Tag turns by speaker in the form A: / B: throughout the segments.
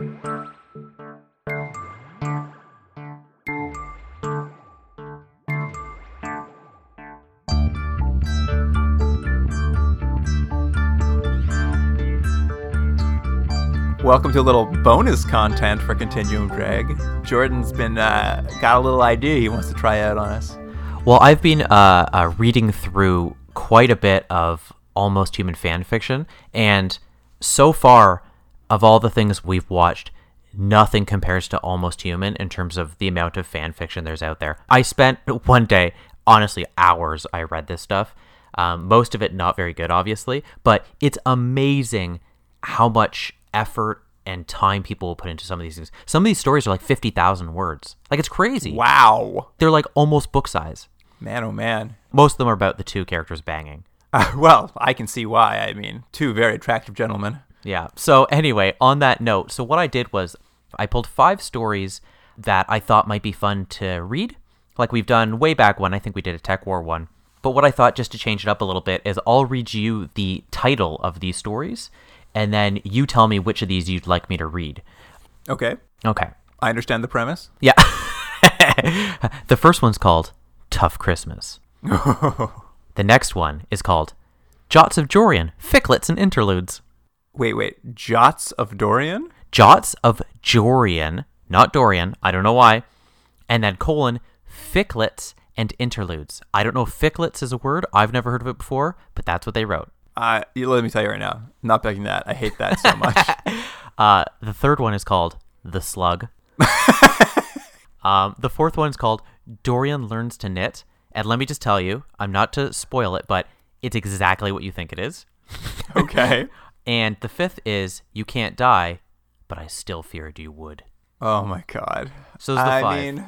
A: Welcome to a little bonus content for Continuum Drag. Jordan's been uh, got a little idea he wants to try out on us.
B: Well, I've been uh, uh, reading through quite a bit of almost human fan fiction, and so far, of all the things we've watched, nothing compares to Almost Human in terms of the amount of fan fiction there's out there. I spent one day, honestly, hours. I read this stuff. Um, most of it not very good, obviously, but it's amazing how much effort and time people will put into some of these things. Some of these stories are like 50,000 words. Like, it's crazy.
A: Wow.
B: They're like almost book size.
A: Man, oh man.
B: Most of them are about the two characters banging.
A: Uh, well, I can see why. I mean, two very attractive gentlemen.
B: Yeah. So, anyway, on that note, so what I did was I pulled five stories that I thought might be fun to read, like we've done way back when I think we did a TekWar one. But what I thought, just to change it up a little bit, is I'll read you the title of these stories, and then you tell me which of these you'd like me to read.
A: Okay.
B: Okay.
A: I understand the premise.
B: Yeah. the first one's called Tough Christmas. the next one is called Jots of Jorian, Ficklets and Interludes.
A: Wait, wait. Jots of Dorian?
B: Jots of Jorian, not Dorian, I don't know why. And then colon, Ficklets and Interludes. I don't know if Ficklets is a word. I've never heard of it before, but that's what they wrote.
A: Uh, you- let me tell you right now. Not begging that. I hate that so much.
B: Uh, the third one is called The Slug. um, the fourth one is called Dorian Learns to Knit. And let me just tell you, I'm not to spoil it, but it's exactly what you think it is.
A: okay.
B: And the fifth is You Can't Die, but I still feared you would.
A: Oh my god.
B: So the
A: I
B: five.
A: mean,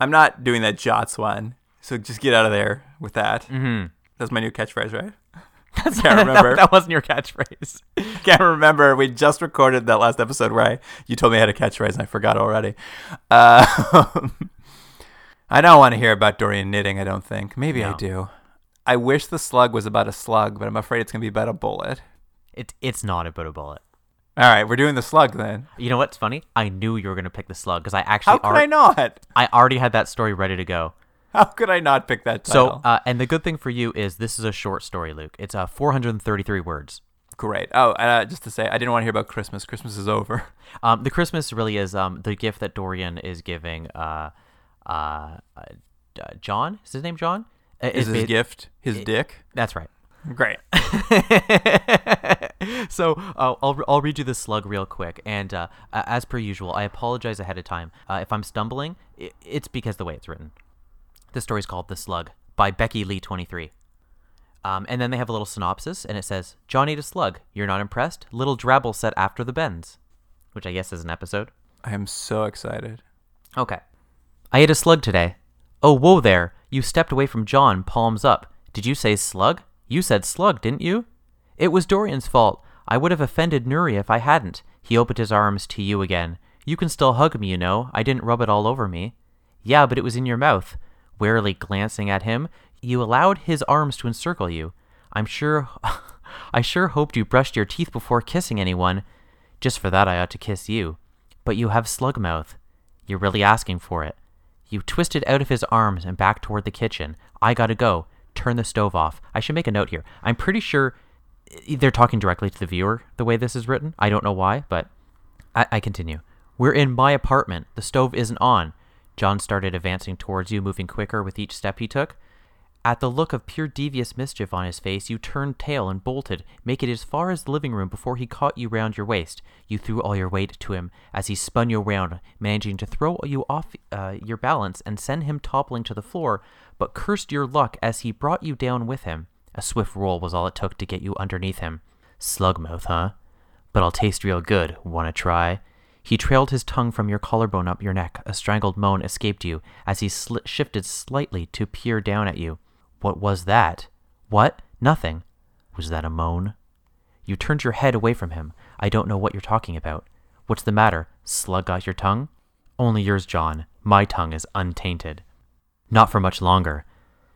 A: I'm not doing that Jots one. So just get out of there with that.
B: Mm-hmm.
A: That's my new catchphrase, right?
B: That's,
A: Can't remember.
B: that, that wasn't your catchphrase.
A: Can't remember. We just recorded that last episode where I, you told me I had a catchphrase and I forgot already. Uh, I don't want to hear about Dorian knitting, I don't think. Maybe I do. I wish the slug was about a slug, but I'm afraid it's going to be about a bullet.
B: It, it's not a bullet.
A: All right, we're doing the slug then.
B: You know what's funny? I knew you were going to pick the slug because I actually
A: How could
B: ar-
A: I not?
B: I already had that story ready to go.
A: How could I not pick that title?
B: So, uh, and the good thing for you is this is a short story, Luke. It's uh, 433 words.
A: Great. Oh, uh, just to say, I didn't want to hear about Christmas. Christmas is over.
B: Um, the Christmas really is um, the gift that Dorian is giving uh, uh, uh, John. Is his name John? Uh,
A: Is
B: it's
A: his
B: ba-
A: gift his
B: it-
A: dick?
B: That's right.
A: Great.
B: so uh, I'll, I'll read you the slug real quick. And uh, as per usual, I apologize ahead of time. Uh, if I'm stumbling, it's because the way it's written. The story's called The Slug by Becky Lee 23. Um, and then they have a little synopsis, and it says, John ate a slug. You're not impressed? Little Drabble set after the bends. Which I guess is an episode.
A: I am so excited.
B: Okay. I ate a slug today. Oh, whoa there. You stepped away from John, palms up. Did you say slug? You said slug, didn't you? It was Dorian's fault. I would have offended Nuri if I hadn't. He opened his arms to you again. You can still hug me, you know. I didn't rub it all over me. Yeah, but it was in your mouth. Warily glancing at him, you allowed his arms to encircle you. I'm sure. I sure hoped you brushed your teeth before kissing anyone. Just for that, I ought to kiss you. But you have slug mouth. You're really asking for it. You twisted out of his arms and back toward the kitchen. I gotta go. Turn the stove off. I should make a note here. I'm pretty sure eh, they're talking directly to the viewer the way this is written. I don't know why, but I, I continue. We're in my apartment. The stove isn't on. John started advancing towards you, moving quicker with each step he took. At the look of pure devious mischief on his face, you turned tail and bolted, making it as far as the living room before he caught you round your waist. You threw all your weight to him as he spun you around, managing to throw you off uh, your balance and send him toppling to the floor, but cursed your luck as he brought you down with him. A swift roll was all it took to get you underneath him. Slugmouth, huh? But I'll taste real good. Wanna try? He trailed his tongue from your collarbone up your neck. A strangled moan escaped you as he sli- shifted slightly to peer down at you. What was that? What? Nothing. Was that a moan? You turned your head away from him. I don't know what you're talking about. What's the matter? Slug got your tongue? Only yours, John. My tongue is untainted. Not for much longer.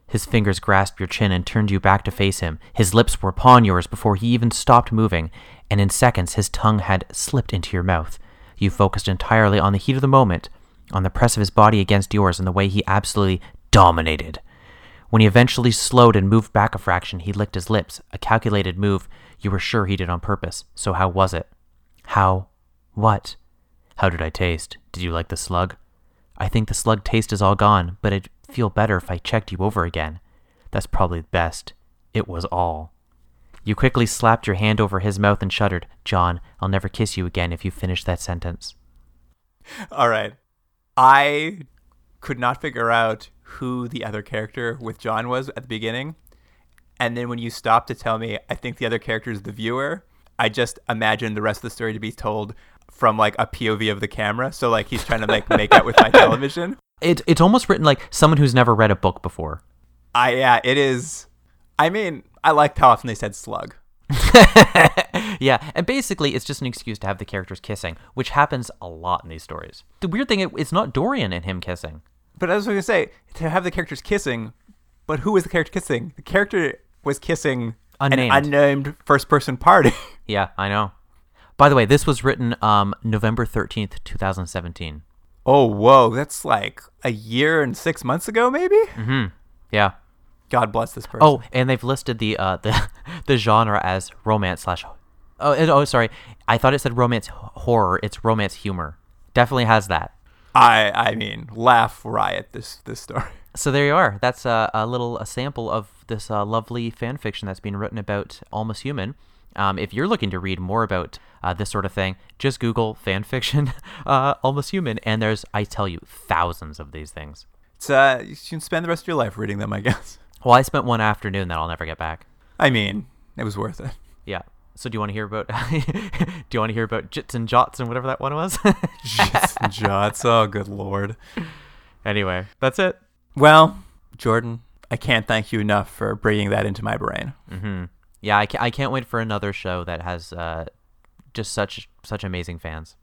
B: His fingers grasped your chin and turned you back to face him. His lips were upon yours before he even stopped moving, and in seconds his tongue had slipped into your mouth. You focused entirely on the heat of the moment, on the press of his body against yours, and the way he absolutely dominated. When he eventually slowed and moved back a fraction, he licked his lips, a calculated move you were sure he did on purpose. So how was it? How? What? How did I taste? Did you like the slug? I think the slug taste is all gone, but it'd feel better if I checked you over again. That's probably the best. It was all. You quickly slapped your hand over his mouth and shuddered. John, I'll never kiss you again if you finish that sentence.
A: All right. I could not figure out who the other character with John was at the beginning. And then when you stop to tell me, I think the other character is the viewer, I just imagine the rest of the story to be told from like a POV of the camera. So like he's trying to like make out with my television.
B: It, it's almost written like someone who's never read a book before.
A: I yeah, it is. I mean, I liked how often they said slug.
B: yeah, and basically it's just an excuse to have the characters kissing, which happens a lot in these stories. The weird thing, it, it's not Dorian and him kissing.
A: But as I was going to say to have the characters kissing, but who was the character kissing? The character was kissing
B: Unnamed.
A: an unnamed first person party.
B: Yeah, I know. By the way, this was written um, November 13th, 2017.
A: oh, whoa, that's like a year and six months ago, maybe.
B: Hmm. Yeah.
A: God bless this person.
B: Oh, and they've listed the uh, the the genre as romance slash. Oh, oh, sorry. I thought it said romance horror. It's romance humor. Definitely has that.
A: I I mean, laugh riot this this story.
B: So there you are. That's a, a little a sample of this uh, lovely fan fiction that's been written about Almost Human. Um, if you're looking to read more about uh, this sort of thing, just Google fan fiction uh, Almost Human, and there's I tell you thousands of these things.
A: It's uh, you can spend the rest of your life reading them, I guess.
B: Well, I spent one afternoon that I'll never get back.
A: I mean, it was worth it.
B: Yeah. So do you want to hear about? do you want to hear about Jits and Jots and whatever that one was?
A: Jits and jots. Oh, good lord.
B: anyway, that's it.
A: Well, Jordan, I can't thank you enough for bringing that into my brain.
B: hmm Yeah, I, ca- I can't wait for another show that has uh, just such such amazing fans.